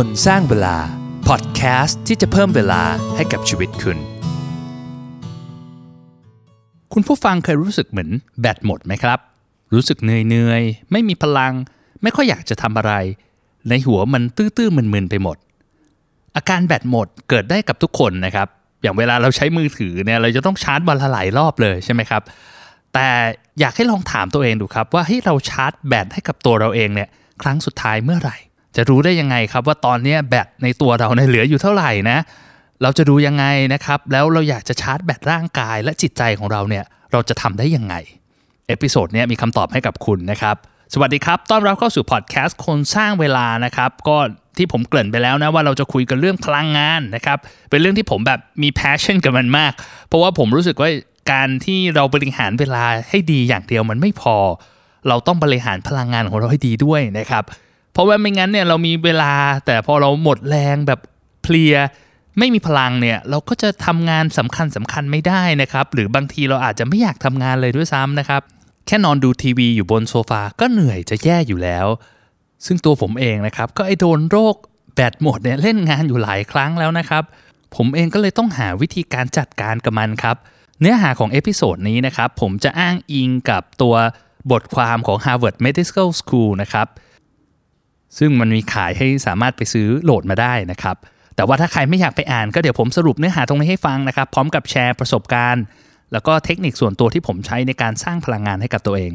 คนสร้างเวลา พอดแคสต์ที่จะเพิ่มเวลาให้กับชีวิตคุณ คุณผู้ฟังเคยรู้สึกเหมือนแบตหมดไหมครับ รู้สึกเหนื่อยๆ ไม่มีพลัง ไม่ค่อยอยากจะทำอะไร ในหัวมันตื้อๆมึนๆไปหมด อาการแบตหมดเกิดได้กับทุกคนนะครับ อย่างเวลาเราใช้มือถือเนี่ยเราจะต้องชาร์จวันละหลายรอบเลยใช่ไหมครับ แต่อยากให้ลองถามตัวเองดูครับว่าให้เราชาร์จแบตให้กับตัวเราเองเนี่ยครั้งสุดท้ายเมื่อไหร่ จะรู้ได้ยังไงครับว่าตอนนี้แบตในตัวเราเนี่ยเหลืออยู่เท่าไหร่นะ เราจะดูยังไงนะครับ แล้วเราอยากจะชาร์จแบตร่างกายและจิตใจของเราเนี่ยเราจะทำได้ยังไง episode นี้มีคำตอบให้กับคุณนะครับ สวัสดีครับ ต้อนรับเข้าสู่พอดแคสต์คนสร้างเวลานะครับ ก็ที่ผมเกริ่นไปแล้วนะว่าเราจะคุยกันเรื่องพลังงานนะครับ เป็นเรื่องที่ผมแบบมี passion กับมันมาก เพราะว่าผมรู้สึกว่าการที่เราบริหารเวลาให้ดีอย่างเดียวมันไม่พอ เราต้องบริหารพลังงานของเราให้ดีด้วยนะครับ เพราะว่าไม่งั้นเนี่ยเรามีเวลาแต่พอเราหมดแรงแบบเพลียไม่มีพลังเนี่ยเราก็จะทำงานสำคัญสำคัญไม่ได้นะครับ หรือบางทีเราอาจจะไม่อยากทำงานเลยด้วยซ้ำนะครับ แค่นอนดูทีวีอยู่บนโซฟาก็เหนื่อยจะแย่อยู่แล้ว ซึ่งตัวผมเองนะครับ ก็ไอโดนโรคแบตหมดเนี่ยเล่นงานอยู่หลายครั้งแล้วนะครับ ผมเองก็เลยต้องหาวิธีการจัดการกับมันครับ เนื้อหาของ episode นี้นะครับผมจะอ้างอิงกับตัวบทความของ Harvard Medical School นะครับ ซึ่งมันมีขายให้สามารถไปซื้อโหลดมาได้นะครับ แต่ว่าถ้าใครไม่อยากไปอ่านก็เดี๋ยวผมสรุปเนื้อหาตรงนี้ให้ฟังนะครับ พร้อมกับแชร์ประสบการณ์ แล้วก็เทคนิคส่วนตัวที่ผมใช้ในการสร้างพลังงานให้กับตัวเอง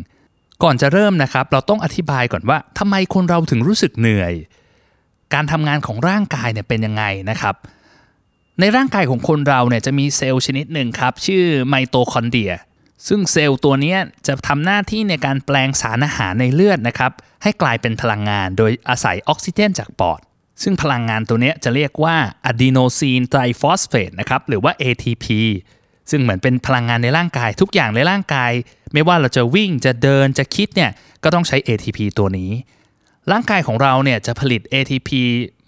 ก่อนจะเริ่มนะครับ เราต้องอธิบายก่อนว่าทำไมคนเราถึงรู้สึกเหนื่อย การทำงานของร่างกายเนี่ยเป็นยังไงนะครับ ในร่างกายของคนเราเนี่ยจะมีเซลล์ชนิดหนึ่งครับชื่อไมโตคอนเดรีย ซึ่งเซลล์ตัวนี้จะทำหน้าที่ในการแปลงสารอาหารในเลือดนะครับ ให้กลายเป็นพลังงานโดยอาศัยออกซิเจนจากปอด ซึ่งพลังงานตัวนี้จะเรียกว่าอะดีโนซีนไตรฟอสเฟตนะครับหรือว่า ATP ซึ่งเหมือนเป็นพลังงานในร่างกายทุกอย่างในร่างกาย ไม่ว่าเราจะวิ่งจะเดินจะคิดเนี่ยก็ต้องใช้ ATP ตัวนี้ ร่างกายของเราเนี่ยจะผลิต ATP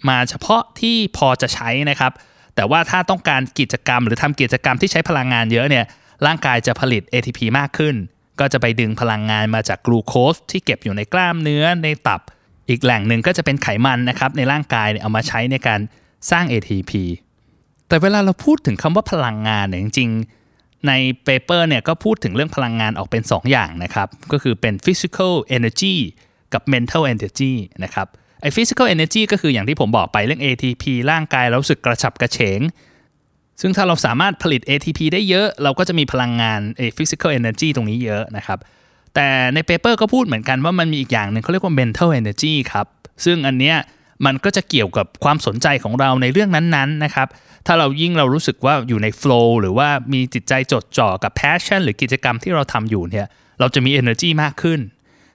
มาเฉพาะที่พอจะใช้นะครับ แต่ว่าถ้าต้องการกิจกรรมหรือทำกิจกรรมที่ใช้พลังงานเยอะเนี่ย ร่างกายจะผลิต ATP มากขึ้น ก็จะไปดึงพลังงานมาจากกลูโคสที่เก็บอยู่ในกล้ามเนื้อในตับ อีกแหล่งหนึ่งก็จะเป็นไขมันนะครับในร่างกายเอามาใช้ในการสร้าง ATP แต่เวลาเราพูดถึงคำว่าพลังงานเนี่ยจริงๆ ใน paper เนี่ยก็พูดถึงเรื่องพลังงานออกเป็น 2ออย่างนะครับ ก็คือเป็น physical energy กับ mental energy นะครับไอ้ physical energy ก็คืออย่างที่ผมบอกไปเรื่อง ATP ร่างกายเราสึกกระฉับกระเฉง ซึ่งถ้าเราสามารถผลิต ATP ได้เยอะ เราก็จะมีพลังงานไอ้ physical energy ตรงนี้เยอะนะครับ แต่ในเปเปอร์ก็พูดเหมือนกันว่ามันมีอีกอย่างหนึ่งเขาเรียกว่า mental energy ครับ ซึ่งอันเนี้ยมันก็จะเกี่ยวกับความสนใจของเราในเรื่องนั้นๆนะครับ ถ้าเรายิ่งเรารู้สึกว่าอยู่ใน flow หรือว่ามีจิตใจจดจ่อกับ passion หรือกิจกรรมที่เราทำอยู่เนี่ย เราจะมี energy มากขึ้น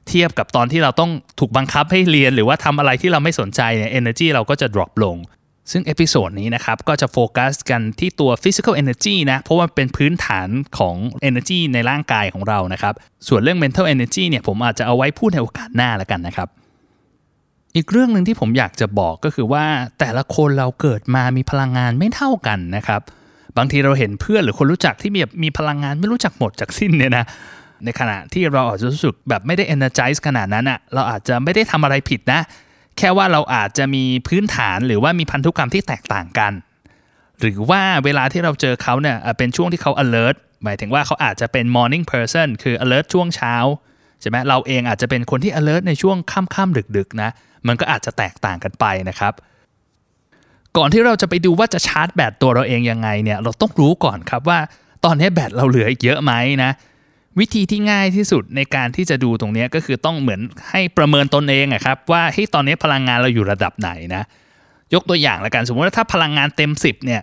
เทียบกับตอนที่เราต้องถูกบังคับให้เรียน หรือว่าทำอะไรที่เราไม่สนใจเนี่ย energy เราก็จะ drop ลง ซึ่ง episode นี้นะครับ ก็จะโฟกัสกันที่ตัว physical energy นะ เพราะว่าเป็นพื้นฐานของ energy ในร่างกายของเรานะครับ ส่วนเรื่อง mental energy เนี่ยผมอาจจะเอาไว้พูดในโอกาสหน้าแล้วกันนะครับ อีกเรื่องหนึ่งที่ผมอยากจะบอกก็คือว่าแต่ละคนเราเกิดมามีพลังงานไม่เท่ากันนะครับ บางทีเราเห็นเพื่อนหรือคนรู้จักที่มีแบบมีพลังงานไม่รู้จักหมดจากสิ้นเนี่ยนะในขณะที่เราอาจจะรู้สึกแบบไม่ได้ energize ขนาดนั้นอะ่ะเราอาจจะไม่ได้ทำอะไรผิดนะ แค่ว่าเราอาจจะมีพื้นฐานหรือว่ามีพันธุกรรมที่แตกต่างกัน หรือว่าเวลาที่เราเจอเขาเนี่ยเป็นช่วงที่เขา alert หมายถึงว่าเขาอาจจะเป็น morning person คือ alert ช่วงเช้าใช่ไหมเราเองอาจจะเป็นคนที่ alert ในช่วงค่ำๆดึกๆนะมันก็อาจจะแตกต่างกันไปนะครับ ก่อนที่เราจะไปดูว่าจะชาร์จแบตตัวเราเองยังไงเนี่ยเราต้องรู้ก่อนครับว่าตอนนี้แบตเราเหลืออีกเยอะไหมนะ วิธีที่ง่ายที่สุดในการที่จะดูตรงนี้ก็คือต้องเหมือนให้ประเมินตนเองอะครับว่าที่ตอนนี้พลังงานเราอยู่ระดับไหนนะ ยกตัวอย่างละกันสมมติว่าถ้าพลังงานเต็ม 10เนี่ย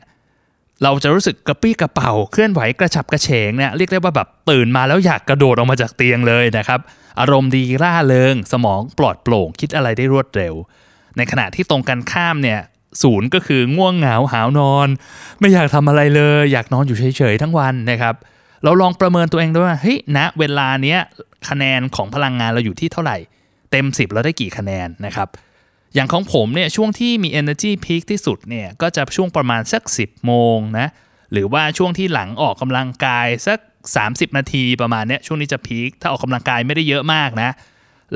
เราจะรู้สึกกระปี้กระเป๋าเคลื่อนไหวกระฉับกระเฉงเนี่ยเรียกได้ว่าแบบตื่นมาแล้วอยากกระโดดออกมาจากเตียงเลยนะครับ อารมณ์ดีร่าเริง สมองปลอดโปร่ง คิดอะไรได้รวดเร็ว ในขณะที่ตรงกันข้ามเนี่ยศูนย์ก็คือง่วงเหงาหาวนอน ไม่อยากทำอะไรเลย อยากนอนอยู่เฉยๆทั้งวันนะครับ เราลองประเมินตัวเองด้วยว่าเฮ้ยณเวลาเนี้ยคะแนนของพลังงานเราอยู่ที่เท่าไหร่ เต็ม 10 เราได้กี่คะแนนนะครับอย่างของผมเนี่ยช่วงที่มี energy peak ที่สุดเนี่ยก็จะช่วงประมาณสัก 10 โมงนะหรือว่าช่วงที่หลังออกกำลังกายสัก 30 นาทีประมาณเนี้ยช่วงนี้จะพีคถ้าออกกำลังกายไม่ได้เยอะมากนะ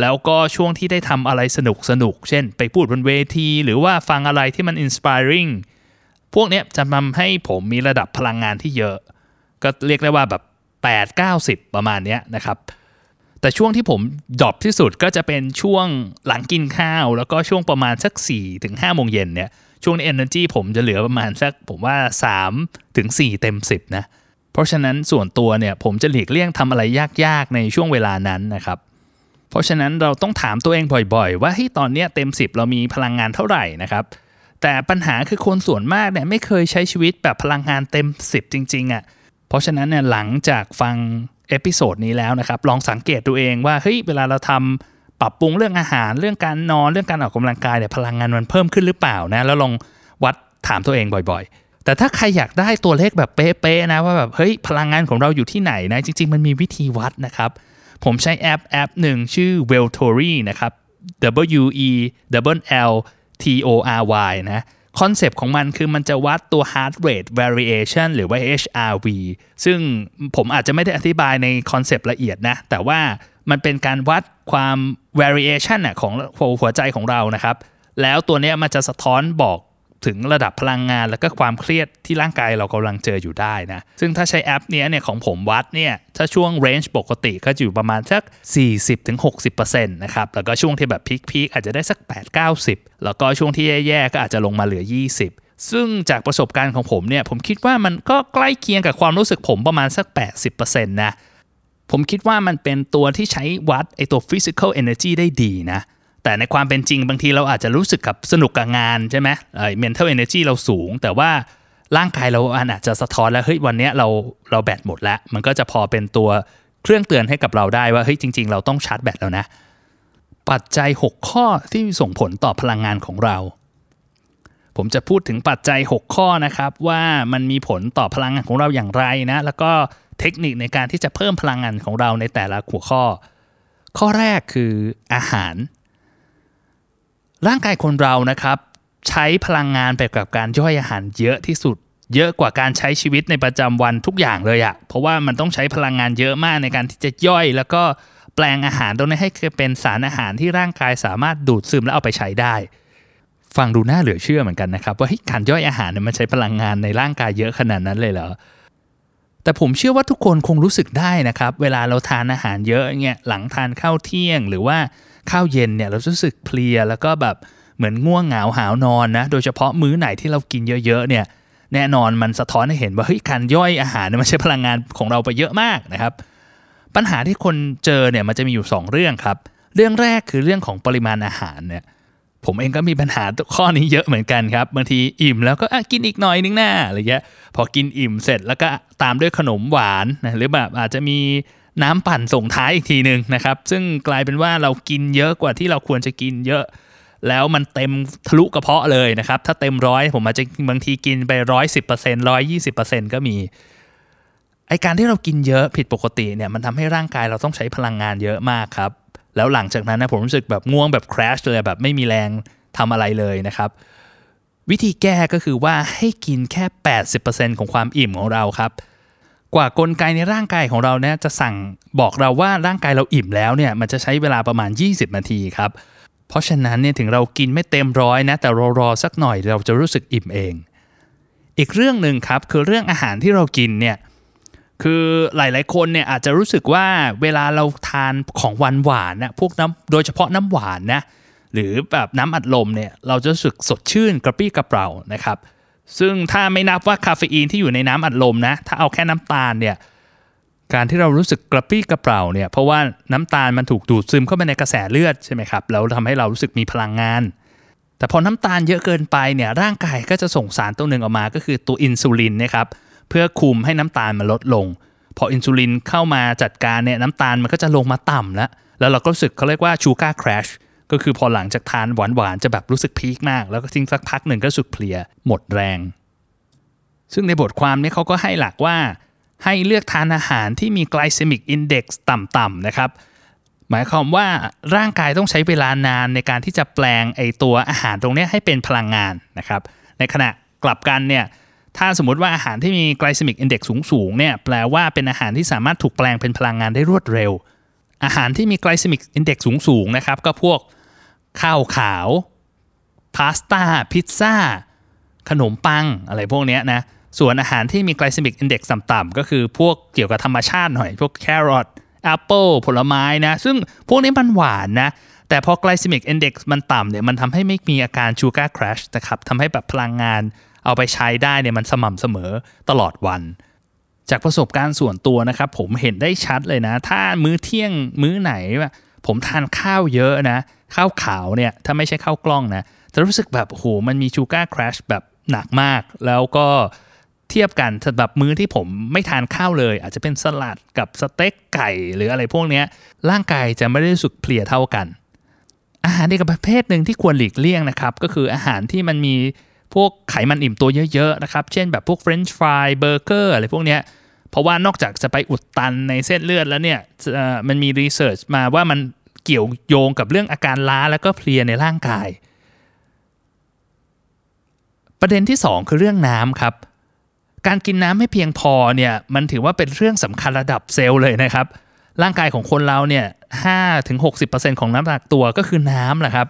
แล้วก็ช่วงที่ได้ทำอะไรสนุกสนุกเช่น ไปพูดบนเวที หรือว่าฟังอะไรที่มัน inspiring พวกเนี้ยจะทำให้ผมมีระดับพลังงานที่เยอะ ก็เรียกได้ว่าแบบ8 90 ประมาณเนี้ยนะครับ แต่ช่วงที่ผมดรอปที่สุดก็จะเป็นช่วงหลังกินข้าว แล้วก็ช่วงประมาณสัก4ถึง5โมงเย็นเนี่ยช่วงนี้ energy ผมจะเหลือประมาณสักผมว่า3ถึง4เต็ม 10นะเพราะฉะนั้นส่วนตัวเนี่ยผมจะหลีกเลี่ยงทำอะไรยากๆในช่วงเวลานั้นนะครับเพราะฉะนั้นเราต้องถามตัวเองบ่อยๆ ว่าเฮ้ยตอนเนี้ยเต็ม 10 เรามีพลังงานเท่าไหร่นะครับแต่ปัญหาคือคนส่วนมากเนี่ยไม่เคยใช้ชีวิตแบบพลังงานเต็ม 10 จริงๆอะ่ะ เพราะฉะนั้นเนี่ยหลังจากฟัง episode นี้แล้วนะครับลองสังเกตตัวเองว่าเฮ้ยเวลาเราทำปรับปรุงเรื่องอาหารเรื่องการนอนเรื่องการออกกำลังกายเนี่ยพลังงานมันเพิ่มขึ้นหรือเปล่านะแล้วลองวัดถามตัวเองบ่อยๆ แต่ถ้าใครอยากได้ตัวเลขแบบเป๊ะๆนะว่าแบบเฮ้ยพลังงานของเราอยู่ที่ไหนนะจริง ๆ มันมีวิธีวัดนะครับ ผมใช้แอปแอปหนึ่งชื่อ w e l t o r y นะครับ W E L L T O R Y นะ concept ของมันคือมันจะวัดตัว heart rate variation หรือว่า HRV ซึ่งผมอาจจะไม่ได้อธิบายใน concept ละเอียดนะ แต่ว่ามันเป็นการวัดความ variation ของหัวใจของเรานะครับ แล้วตัวนี้มันจะสะท้อนบอก ถึงระดับพลังงาน แล้วก็ความเครียดที่ร่างกายเรากำลังเจออยู่ได้นะ ซึ่งถ้าใช้แอปเนี้ยเนี่ยของผมวัดเนี่ย ถ้าช่วง range ปกติก็อยู่ประมาณสัก 40-60%นะครับ แล้วก็ช่วงที่แบบพีคๆอาจจะได้สัก 8-90 แล้วก็ช่วงที่แย่ๆก็อาจจะลงมาเหลือ 20ซึ่งจากประสบการณ์ของผมเนี่ย ผมคิดว่ามันก็ใกล้เคียงกับความรู้สึกผมประมาณสัก 80%นะ ผมคิดว่ามันเป็นตัวที่ใช้วัดไอตัว physical energy ได้ดีนะ แต่ในความเป็นจริงบางทีเราอาจจะรู้สึกกับสนุกกับงานใช่ไหมเอ่อ mental energy เราสูง แต่ว่าร่างกายเราอาจจะสะท้อนแล้วเฮ้ยวันเนี้ยเราเราแบตหมดแล้ว มันก็จะพอเป็นตัวเครื่องเตือนให้กับเราได้ว่าเฮ้ยจริง ๆ เราต้องชาร์จแบตแล้วนะ ปัจจัย 6 ข้อที่ส่งผลต่อพลังงานของเรา ผมจะพูดถึงปัจจัย 6 ข้อนะครับ ว่ามันมีผลต่อพลังงานของเราอย่างไรนะแล้วก็เทคนิคในการที่จะเพิ่มพลังงานของเราในแต่ละหัวข้อ ข้อแรกคืออาหาร ร่างกายคนเรานะครับใช้พลังงานไปกับการย่อยอาหารเยอะที่สุด เยอะกว่าการใช้ชีวิตในประจำวันทุกอย่างเลยอะเพราะว่ามันต้องใช้พลังงานเยอะมากในการที่จะย่อย แล้วก็แปลงอาหารตรงนี้ให้เป็นสารอาหารที่ร่างกายสามารถดูดซึมแล้วเอาไปใช้ได้ ฟังดูน่าเหลือเชื่อเหมือนกันนะครับ ว่าการย่อยอาหารเนี่ยมันใช้พลังงานในร่างกายเยอะขนาดนั้นเลยเหรอแต่ผมเชื่อว่าทุกคนคงรู้สึกได้นะครับ เวลาเราทานอาหารเยอะเงี้ยหลังทานข้าวเที่ยง หรือว่า ข้าวเย็นเนี่ยเรารู้สึกเพลียแล้วก็แบบเหมือนง่วงเหงาหาวนอนนะโดยเฉพาะมื้อไหนที่เรากินเยอะๆเนี่ยแน่นอนมันสะท้อนให้เห็นว่าเฮ้ยการย่อยอาหารเนี่ยมันใช้พลังงานของเราไปเยอะมากนะครับ ปัญหาที่คนเจอเนี่ยมันจะมีอยู่ 2 เรื่องครับ เรื่องแรกคือเรื่องของปริมาณอาหารเนี่ยผมเองก็มีปัญหาข้อนี้เยอะเหมือนกันครับบางทีอิ่มแล้วก็กินอีกหน่อยนึงหน้าอะไรเงี้ยพอกินอิ่มเสร็จแล้วก็ตามด้วยขนมหวานนะหรือแบบอาจจะมี น้ำปั่นส่งท้ายอีกทีหนึ่งนะครับ ซึ่งกลายเป็นว่าเรากินเยอะกว่าที่เราควรจะกินเยอะ แล้วมันเต็มทะลุกระเพาะเลยนะครับ ถ้าเต็มร้อยผมอาจจะบางทีกินไปร้อยสิบเปอร์เซ็นต์ร้อยยี่สิบเปอร์เซ็นต์ก็มีไอการที่เรากินเยอะผิดปกติเนี่ยมันทำให้ร่างกายเราต้องใช้พลังงานเยอะมากครับ แล้วหลังจากนั้นนะผมรู้สึกแบบง่วงแบบ crash เลยแบบไม่มีแรงทำอะไรเลยนะครับวิธีแก้ก็คือว่าให้กินแค่ 80%ของความอิ่มของเราครับ กว่ากลไกในร่างกายของเราเนี่ยจะสั่งบอกเราว่าร่างกายเราอิ่มแล้วเนี่ยมันจะใช้เวลาประมาณ 20 นาทีครับ เพราะฉะนั้นเนี่ยถึงเรากินไม่เต็มร้อยนะแต่รอรอสักหน่อยเราจะรู้สึกอิ่มเอง อีกเรื่องหนึ่งครับคือเรื่องอาหารที่เรากินเนี่ยคือหลาย ๆ คนเนี่ยอาจจะรู้สึกว่าเวลาเราทานของหวานหวานนะพวกน้ำโดยเฉพาะน้ำหวานนะหรือแบบน้ำอัดลมเนี่ยเราจะรู้สึกสดชื่นกระปรี้กระเปรานะครับ ซึ่งถ้าไม่นับว่าคาเฟอีนที่อยู่ในน้ำอัดลมนะ ถ้าเอาแค่น้ำตาลเนี่ย การที่เรารู้สึกกระปรี้กระเปร่าเนี่ย เพราะว่าน้ำตาลมันถูกดูดซึมเข้าไปในกระแสเลือดใช่ไหมครับ แล้วทำให้เรารู้สึกมีพลังงาน แต่พอน้ำตาลเยอะเกินไปเนี่ยร่างกายก็จะส่งสารตัวหนึ่งออกมา ก็คือตัวอินซูลินนะครับ เพื่อคุมให้น้ำตาลมันลดลง พออินซูลินเข้ามาจัดการเนี่ยน้ำตาลมันก็จะลงมาต่ำแล้ว แล้วเราก็รู้สึกเขาเรียกว่าชูการ์คราช ก็คือพอหลังจากทานหวานๆจะแบบรู้สึกพีคมาก แล้วก็ทิ้งสักพักหนึ่งก็สุดเพลียหมดแรง ซึ่งในบทความนี้เขาก็ให้หลักว่า ให้เลือกทานอาหารที่มี glycemic index ต่ำๆนะครับหมายความว่าร่างกายต้องใช้เวลานานในการที่จะแปลงไอตัวอาหารตรงนี้ให้เป็นพลังงานนะครับ ในขณะกลับกันเนี่ยถ้าสมมติว่าอาหารที่มี glycemic index สูงๆเนี่ยแปลว่าเป็นอาหารที่สามารถถูกแปลงเป็นพลังงานได้รวดเร็ว อาหารที่มี glycemic index สูงๆนะครับก็พวก ข้าวขาว พาสต้า พิซซ่า ขนมปังอะไรพวกนี้นะ ส่วนอาหารที่มี glycemic index ต่ำๆก็คือพวกเกี่ยวกับธรรมชาติหน่อย พวกแครอทแอปเปิลผลไม้นะ ซึ่งพวกนี้มันหวานนะ แต่พอ glycemic index มันต่ำเนี่ยมันทำให้ไม่มีอาการ sugar crash นะครับทำให้แบบพลังงานเอาไปใช้ได้เนี่ยมันสม่ำเสมอตลอดวันจากประสบการณ์ส่วนตัวนะครับ ผมเห็นได้ชัดเลยนะ ถ้ามื้อเที่ยงมื้อไหน ผมทานข้าวเยอะนะ ข้าวขาวเนี่ย ถ้าไม่ใช่ข้าวกล้องนะ จะรู้สึกแบบโหมันมี sugar crash แบบหนักมาก แล้วก็เทียบกันสำหรับมื้อที่ผมไม่ทานข้าวเลย อาจจะเป็นสลัดกับสเต็กไก่หรืออะไรพวกนี้ร่างกายจะไม่ได้รู้สึกเพลียเท่ากัน อาหารอีกประเภทหนึ่งที่ควรหลีกเลี่ยงนะครับ ก็คืออาหารที่มันมีพวกไขมันอิ่มตัวเยอะๆนะครับ เช่นแบบพวกเฟรนช์ฟรายเบอร์เกอร์อะไรพวกนี้ เพราะว่านอกจากจะไปอุดตันในเส้นเลือดแล้วเนี่ยมันมี research มาว่ามันเกี่ยวโยงกับเรื่องอาการล้าแล้วก็เพลียในร่างกาย ประเด็นที่ 2 คือเรื่องน้ำครับ การกินน้ำให้เพียงพอเนี่ยมันถือว่าเป็นเรื่องสำคัญระดับเซลล์เลยนะครับ ร่างกายของคนเราเนี่ย5ถึง60%ของน้ำหนักตัวก็คือน้ำแหละครับ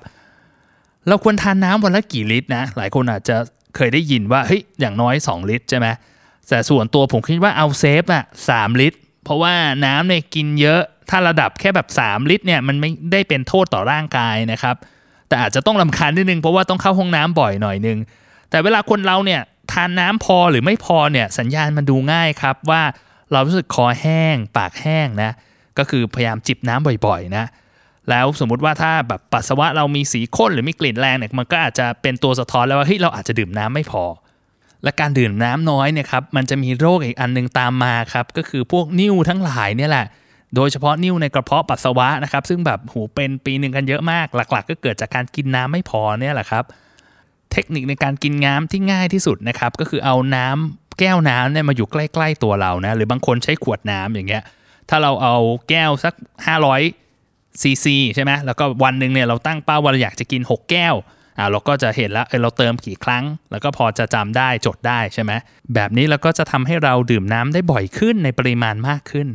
เราควรทานน้ำวันละกี่ลิตรนะ หลายคนอาจจะเคยได้ยินว่าเฮ้ยอย่างน้อย 2 ลิตรใช่ไหม แต่ส่วนตัวผมคิดว่าเอาเซฟอะ3ลิตร เพราะว่าน้ำเนี่ยกินเยอะถ้าระดับแค่แบบ 3 ลิตรเนี่ยมันไม่ได้เป็นโทษต่อร่างกายนะครับ แต่อาจจะต้องลำคาญนิดนึงเพราะว่าต้องเข้าห้องน้ำบ่อยหน่อยนึง แต่เวลาคนเราเนี่ยทานน้ำพอหรือไม่พอเนี่ยสัญญาณมันดูง่ายครับว่าเรารู้สึกคอแห้ง ปากแห้งนะก็คือพยายามจิบน้ำบ่อยๆนะแล้วสมมุติว่าถ้าแบบปัสสาวะเรามีสีข้นหรือมีกลิ่นแรงเนี่ยมันก็อาจจะเป็นตัวสะท้อนแล้วว่าเฮ้ยเราอาจจะดื่มน้ำไม่พอ และการดื่มน้ำน้อยเนี่ยครับมันจะมีโรคอีกอันนึงตามมาครับก็คือพวกนิ่วทั้งหลายเนี่ยแหละ โดยเฉพาะนิ่วในกระเพาะปัสสาวะนะครับ ซึ่งแบบหูเป็นปีหนึ่งกันเยอะมาก หลัก ๆ ก็เกิดจากการกินน้ำไม่พอเนี่ยแหละครับ เทคนิคในการกินน้ำที่ง่ายที่สุดนะครับ ก็คือเอาน้ำแก้วน้ำเนี่ยมาอยู่ใกล้ๆตัวเรานะหรือบางคนใช้ขวดน้ำอย่างเงี้ย ถ้าเราเอาแก้วสัก 500ซีซีใช่ไหมแล้วก็วันหนึ่งเนี่ยเราตั้งเป้าว่าเราอยากจะกิน 6 แก้ว อ่าเราก็จะเห็นแล้วเออเราเติมกี่ครั้ง แล้วก็พอจะจำได้จดได้ใช่ไหมแบบนี้เราก็จะทำให้เราดื่มน้ำได้บ่อยขึ้นในปริมาณมากขึ้น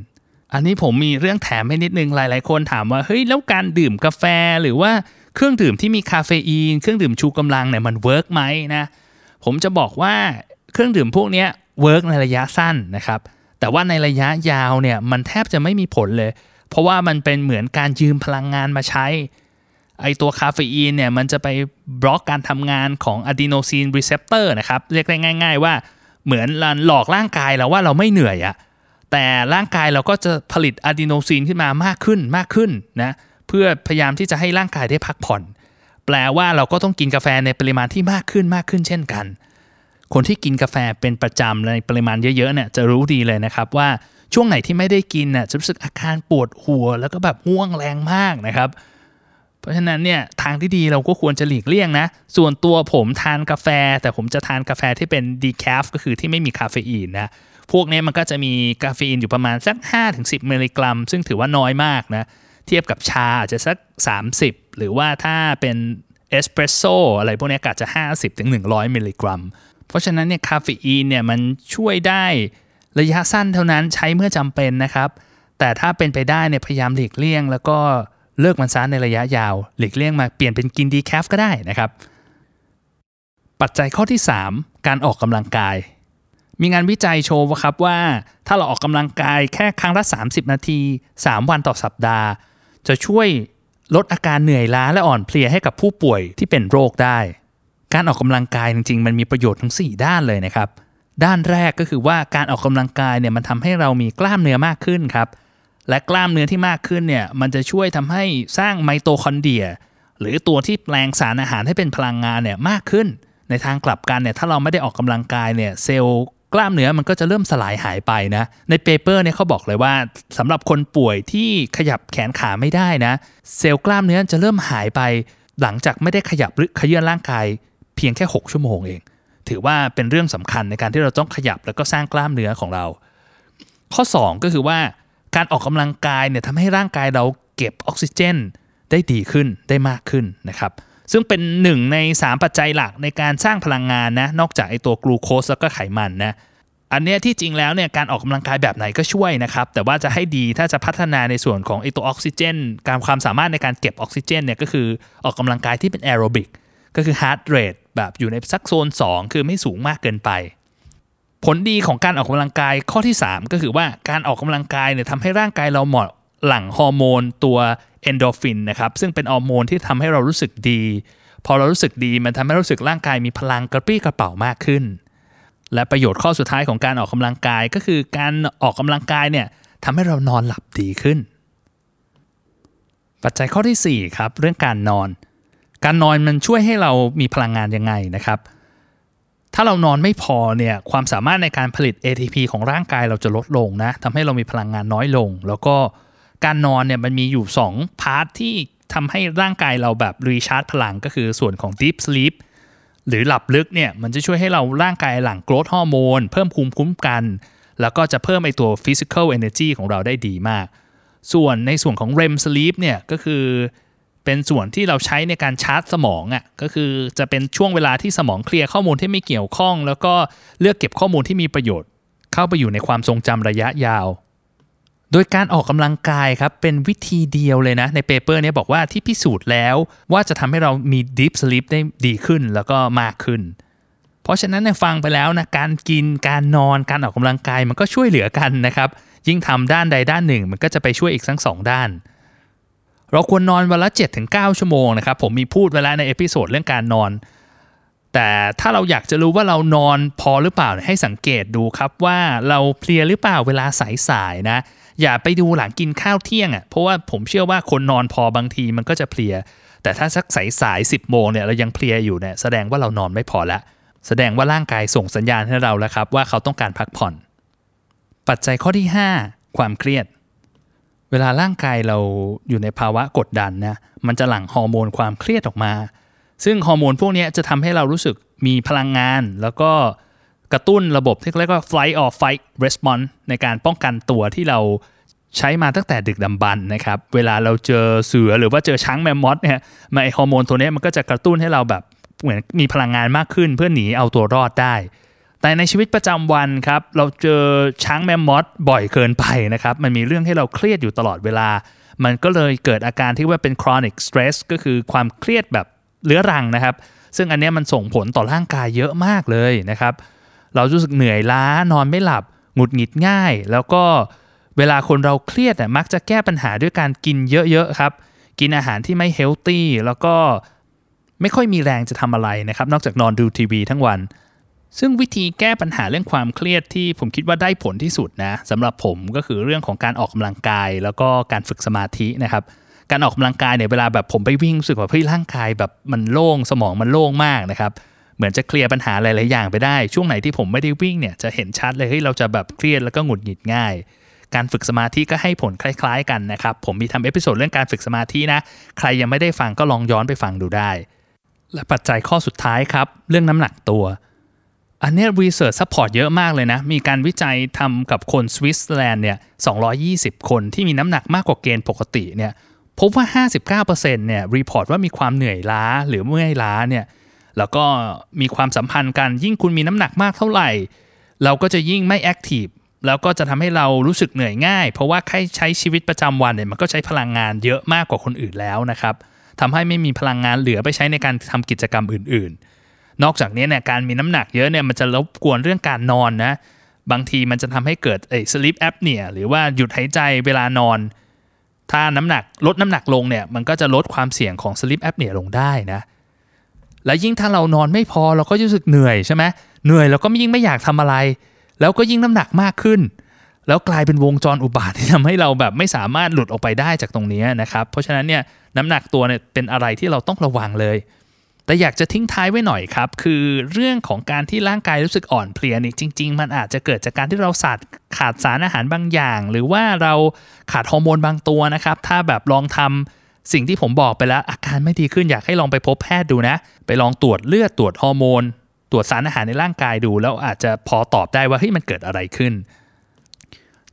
อันนี้ผมมีเรื่องแถมให้นิดนึงหลาย ๆ คนถามว่าเฮ้ยแล้วการดื่มกาแฟหรือว่าเครื่องดื่มที่มีคาเฟอีนเครื่องดื่มชูกำลังเนี่ยมัน work ไหมนะผมจะบอกว่าเครื่องดื่มพวกนี้ work ในระยะสั้นนะครับแต่ว่าในระยะยาวเนี่ยมันแทบจะไม่มีผลเลย เพราะว่ามันเป็นเหมือนการยืมพลังงานมาใช้ ไอตัวคาเฟอีนเนี่ยมันจะไปบล็อกการทำงานของ adenosine receptor นะครับ เรียกได้ง่าย ๆ ว่าเหมือนหลอกร่างกายเราว่าเราไม่เหนื่อยอะแต่ร่างกายเราก็จะผลิตอะดีโนซีนขึ้นมามากขึ้นมากขึ้นนะเพื่อพยายามที่จะให้ร่างกายได้พักผ่อน แปลว่าเราก็ต้องกินกาแฟในปริมาณที่มากขึ้นมากขึ้นเช่นกัน คนที่กินกาแฟเป็นประจำในปริมาณเยอะๆเนี่ยจะรู้ดีเลยนะครับว่าช่วงไหนที่ไม่ได้กินน่ะจะรู้สึกอาการปวดหัว แล้วก็แบบง่วงแรงมากนะครับเพราะฉะนั้นเนี่ยทางที่ดีเราก็ควรจะหลีกเลี่ยงนะ ส่วนตัวผมทานกาแฟ แต่ผมจะทานกาแฟที่เป็นดีแคฟก็คือที่ไม่มีคาเฟอีนนะพวกนี้มันก็จะมีคาเฟอีนอยู่ประมาณสัก 5-10 มิลลิกรัม ซึ่งถือว่าน้อยมากนะ เทียบกับชาอาจจะสัก 30 หรือว่าถ้าเป็นเอสเปรสโซอะไรพวกนี้ก็จะ 50ถึง100 มิลลิกรัม เพราะฉะนั้นเนี่ยคาเฟอีนเนี่ยมันช่วยได้ระยะสั้นเท่านั้นใช้เมื่อจำเป็นนะครับ แต่ถ้าเป็นไปได้เนี่ยพยายามหลีกเลี่ยง แล้วก็ เลิกมันซะในระยะยาว หลีกเลี่ยงมาเปลี่ยนเป็นกิน decaf ก็ได้นะครับ ปัจจัยข้อที่ 3 การออกกำลังกาย มีงานวิจัยโชว์ครับว่า ถ้าเราออกกำลังกายแค่ครั้งละ 30 นาที 3 วันต่อสัปดาห์ จะช่วยลดอาการเหนื่อยล้าและอ่อนเพลียให้กับผู้ป่วยที่เป็นโรคได้ การออกกำลังกายจริง ๆ มันมีประโยชน์ทั้ง 4 ด้านเลยนะครับ ด้านแรกก็คือว่าการออกกำลังกายเนี่ยมันทำให้เรามีกล้ามเนื้อมากขึ้นครับ และกล้ามเนื้อที่มากขึ้นเนี่ยมันจะช่วยทำให้สร้างไมโตคอนเดรีย หรือตัวที่แปลงสารอาหารให้เป็นพลังงานเนี่ยมากขึ้น ในทางกลับกันเนี่ยถ้าเราไม่ได้ออกกำลังกายเนี่ยเซลล์กล้ามเนื้อมันก็จะเริ่มสลายหายไปนะในเปเปอร์เนี่ยเขาบอกเลยว่าสำหรับคนป่วยที่ขยับแขนขาไม่ได้นะ เซลล์กล้ามเนื้อจะเริ่มหายไป หลังจากไม่ได้ขยับหรือขยื่นร่างกาย เพียงแค่ 6 ชั่วโมงเอง ถือว่าเป็นเรื่องสำคัญในการที่เราต้องขยับแล้วก็สร้างกล้ามเนื้อของเรา ข้อ 2 ก็คือว่า การออกกำลังกายเนี่ยทำให้ร่างกายเราเก็บออกซิเจน ได้ดีขึ้นได้มากขึ้นนะครับซึ่งเป็นหนึ่งใน 3 ปัจจัยหลักในการสร้างพลังงานนะนอกจากไอตัวกลูโคสแล้วก็ไขมันนะอันเนี้ยที่จริงแล้วเนี่ยการออกกำลังกายแบบไหนก็ช่วยนะครับแต่ว่าจะให้ดีถ้าจะพัฒนาในส่วนของไอตัวออกซิเจน การความสามารถในการเก็บออกซิเจนเนี่ยก็คือออกกำลังกายที่เป็นแอโรบิกก็คือ heart rate แบบอยู่ในสักโซน 2 คือไม่สูงมากเกินไป ผลดีของการออกกำลังกายข้อที่ 3 ก็คือว่าการออกกำลังกายเนี่ยทำให้ร่างกายเราเหมาะหลั่งฮอร์โมนตัวเอนโดฟินนะครับซึ่งเป็นฮอร์โมนที่ทำให้เรารู้สึกดี พอเรารู้สึกดีมันทำให้รู้สึกร่างกายมีพลังกระปรี้กระเป๋ามากขึ้น และประโยชน์ข้อสุดท้ายของการออกกำลังกายก็คือการออกกำลังกายเนี่ยทำให้เรานอนหลับดีขึ้น ปัจจัยข้อที่4ครับเรื่องการนอน การนอนมันช่วยให้เรามีพลังงานยังไงนะครับ ถ้าเรานอนไม่พอเนี่ยความสามารถในการผลิต ATP ของร่างกายเราจะลดลงนะทำให้เรามีพลังงานน้อยลง แล้วก็การนอนเนี่ยมันมีอยู่ 2 part ที่ทำให้ร่างกายเราแบบ recharge พลังก็คือส่วนของ Deep Sleep หรือหลับลึกเนี่ยมันจะช่วยให้เราร่างกายหลั่ง growth hormone เพิ่มภูมิคุ้มกัน แล้วก็จะเพิ่มไอตัว physical energy ของเราได้ดีมาก ส่วนในส่วนของ REM sleep เนี่ยก็คือ เป็นส่วนที่เราใช้ในการชาร์จสมองอะ่ะก็คือจะเป็นช่วงเวลาที่สมองเคลียร์ข้อมูลที่ไม่เกี่ยวข้อง แล้วก็เลือกเก็บข้อมูลที่มีประโยชน์ เข้าไปอยู่ในความทรงจำระยะยาว โดยการออกกำลังกายครับเป็นวิธีเดียวเลยนะ ใน paper นี้บอกว่าที่พิสูจน์แล้วว่าจะทำให้เรามี deep sleep ได้ดีขึ้นแล้วก็มากขึ้น เพราะฉะนั้นฟังไปแล้วนะการกินการนอนการออกกำลังกายมันก็ช่วยเหลือกันนะครับยิ่งทำด้านใดด้านหนึ่ง มันก็จะไปช่วยอีกทั้งสองด้าน เราควรนอนวันละ 7-9 ชั่วโมงนะครับ ผมมีพูดไว้แล้วใน episode เรื่องการนอน แต่ถ้าเราอยากจะรู้ว่าเรานอนพอหรือเปล่าให้สังเกตดูครับว่าเราเพลียหรือเปล่าเวลาสายๆนะ อย่าไปดูหลังกินข้าวเที่ยงอะ่ะเพราะว่าผมเชื่อว่าคนนอนพอบางทีมันก็จะเพลีย แต่ถ้าสักสายๆ10โมงเนี่ยเรายังเพลียอยู่เนี่ยแสดงว่าเรานอนไม่พอแล้วแสดงว่าร่างกายส่งสัญญาณให้เราแล้วครับว่าเขาต้องการพักผ่อน ปัจจัยข้อที่ 5 ความเครียด เวลาร่างกายเราอยู่ในภาวะกดดันนะมันจะหลั่งฮอร์โมนความเครียดออกมา ซึ่งฮอร์โมนพวกนี้จะทำให้เรารู้สึกมีพลังงาน แล้วก็กระตุ้นระบบที่เรียกว่า flight or fight response ในการป้องกันตัวที่เราใช้มาตั้งแต่ดึกดำบรรพ์นะครับ เวลาเราเจอเสือหรือว่าเจอช้างแมมมอสเนี่ยมาไอฮอร์โมนตัวนี้มันก็จะกระตุ้นให้เราแบบเหมือนมีพลังงานมากขึ้น เพื่อหนีเอาตัวรอดได้ แต่ในชีวิตประจำวันครับเราเจอช้างแมมมอสบ่อยเกินไปนะครับมันมีเรื่องให้เราเครียดอยู่ตลอดเวลา มันก็เลยเกิดอาการที่ว่าเป็น chronic stress ก็คือความเครียดแบบเรื้อรังนะครับ ซึ่งอันนี้มันส่งผลต่อร่างกายเยอะมากเลยนะครับ เรารู้สึกเหนื่อยล้านอนไม่หลับหงุดหงิดง่าย แล้วก็เวลาคนเราเครียดอะมักจะแก้ปัญหาด้วยการกินเยอะๆครับ กินอาหารที่ไม่เฮลตี้แล้วก็ไม่ค่อยมีแรงจะทำอะไรนะครับ นอกจากนอนดูทีวีทั้งวัน ซึ่งวิธีแก้ปัญหาเรื่องความเครียดที่ผมคิดว่าได้ผลที่สุดนะสำหรับผมก็คือเรื่องของการออกกำลังกาย แล้วก็การฝึกสมาธินะครับการออกกำลังกายเนี่ยเวลาแบบผมไปวิ่งรู้สึกว่าเฮ้ยร่างกายแบบมันโล่งสมองมันโล่งมากนะครับเหมือนจะเคลียร์ปัญหาหลาย ๆ อย่างไปได้ ช่วงไหนที่ผมไม่ได้วิ่งเนี่ยจะเห็นชัดเลยเฮ้ยเราจะแบบเครียดแล้วก็หงุดหงิดง่าย การฝึกสมาธิก็ให้ผลคล้าย ๆ กันนะครับผมมีทำ episode เรื่องการฝึกสมาธินะใครยังไม่ได้ฟังก็ลองย้อนไปฟังดูได้ และปัจจัยข้อสุดท้ายครับ เรื่องน้ำหนักตัว อันนี้ research support เยอะมากเลยนะ มีการวิจัยทำกับคนสวิตเซอร์แลนด์เนี่ย 220 คนที่มีน้ำหนักมากกว่าเกณฑ์ปกติเนี่ย พบว่า 59%เนี่ย report ว่ามีความเหนื่อยล้าหรือเมื่อยล้าเนี่ย แล้วก็มีความสัมพันธ์กัน ยิ่งคุณมีน้ำหนักมากเท่าไหร่ เราก็จะยิ่งไม่ active แล้วก็จะทำให้เรารู้สึกเหนื่อยง่าย เพราะว่าใครใช้ชีวิตประจำวันเนี่ยมันก็ใช้พลังงานเยอะมากกว่าคนอื่นแล้วนะครับทำให้ไม่มีพลังงานเหลือไปใช้ในการทำกิจกรรมอื่นๆ นอกจากนี้เนี่ยการมีน้ำหนักเยอะเนี่ยมันจะรบกวนเรื่องการนอนนะบางทีมันจะทำให้เกิดไอ้ sleep apnea หรือว่าหยุดหายใจเวลานอน ถ้าน้ำหนักลดน้ำหนักลงเนี่ยมันก็จะลดความเสี่ยงของ sleep apnea ลงได้นะและยิ่งถ้าเรานอนไม่พอเราก็รู้สึกเหนื่อยใช่ไหมเหนื่อยเราก็ยิ่งไม่อยากทำอะไร แล้วก็ยิ่งน้ำหนักมากขึ้น แล้วกลายเป็นวงจรอุบาทที่ทำให้เราแบบไม่สามารถหลุดออกไปได้จากตรงนี้นะครับเพราะฉะนั้นเนี่ยน้ำหนักตัวเนี่ยเป็นอะไรที่เราต้องระวังเลย แต่อยากจะทิ้งท้ายไว้หน่อยครับ คือเรื่องของการที่ร่างกายรู้สึกอ่อนเพลียนี่จริง ๆ มันอาจจะเกิดจากการที่เราขาดขาดสารอาหารบางอย่าง หรือว่าเราขาดฮอร์โมนบางตัวนะครับ ถ้าแบบลองทำสิ่งที่ผมบอกไปแล้วอาการไม่ดีขึ้นอยากให้ลองไปพบแพทย์ดูนะ ไปลองตรวจเลือดตรวจฮอร์โมนตรวจสารอาหารในร่างกายดู แล้วอาจจะพอตอบได้ว่าเฮ้ยมันเกิดอะไรขึ้น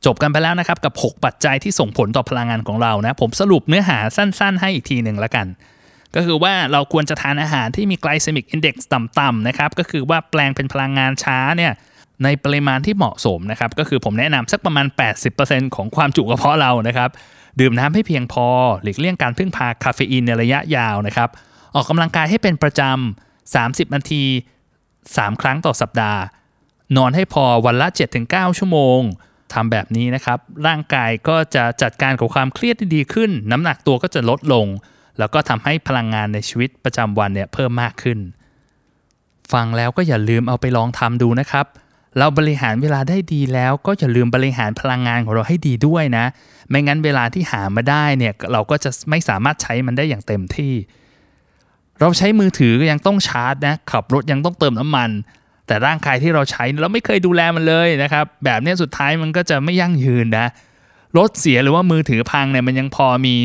จบกันไปแล้วนะครับกับ 6 ปัจจัยที่ส่งผลต่อพลังงานของเรานะ ผมสรุปเนื้อหาสั้น ๆ ให้อีกทีหนึ่งละกัน ก็คือว่าเราควรจะทานอาหารที่มี glycemic index ต่ำๆนะครับก็คือว่าแปลงเป็นพลังงานช้าเนี่ยในปริมาณที่เหมาะสมนะครับก็คือผมแนะนำสักประมาณ 80%ของความจุกระเพาะเรานะครับดื่มน้ำให้เพียงพอ หลีกเลี่ยงการพึ่งพาคาเฟอีนในระยะยาวนะครับออกกำลังกายให้เป็นประจำ 30 นาที 3 ครั้งต่อสัปดาห์ นอนให้พอวันละ 7-9 ชั่วโมงทำแบบนี้นะครับ ร่างกายก็จะจัดการกับความเครียดได้ดีขึ้น น้ำหนักตัวก็จะลดลง แล้วก็ทำให้พลังงานในชีวิตประจำวันเนี่ยเพิ่มมากขึ้น ฟังแล้วก็อย่าลืมเอาไปลองทำดูนะครับ เราบริหารเวลาได้ดีแล้วก็อย่าลืมบริหารพลังงานของเราให้ดีด้วยนะ ไม่งั้นเวลาที่หามาได้เนี่ยเราก็จะไม่สามารถใช้มันได้อย่างเต็มที่ เราใช้มือถือก็ยังต้องชาร์จนะขับรถยังต้องเติมน้ำมันแต่ร่างกายที่เราใช้เราไม่เคยดูแลมันเลยนะครับ แบบนี้สุดท้ายมันก็จะไม่ยั่งยืนนะรถเสียหรือว่ามือถือพังเนี่ยมันยังพอมี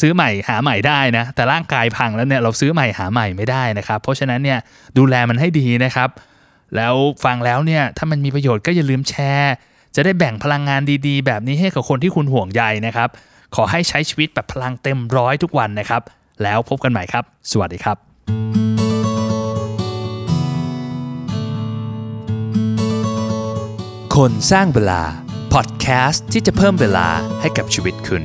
ซื้อใหม่หาใหม่ได้นะ แต่ร่างกายพังแล้วเนี่ยเราซื้อใหม่หาใหม่ไม่ได้นะครับ เพราะฉะนั้นเนี่ยดูแลมันให้ดีนะครับ แล้วฟังแล้วเนี่ยถ้ามันมีประโยชน์ก็อย่าลืมแชร์ จะได้แบ่งพลังงานดีๆ แบบนี้ให้กับคนที่คุณห่วงใยนะครับ ขอให้ใช้ชีวิตแบบพลังเต็มร้อยทุกวันนะครับ แล้วพบกันใหม่ครับ สวัสดีครับ คนสร้างเวลาพอดแคสต์ที่จะเพิ่มเวลาให้กับชีวิตคุณ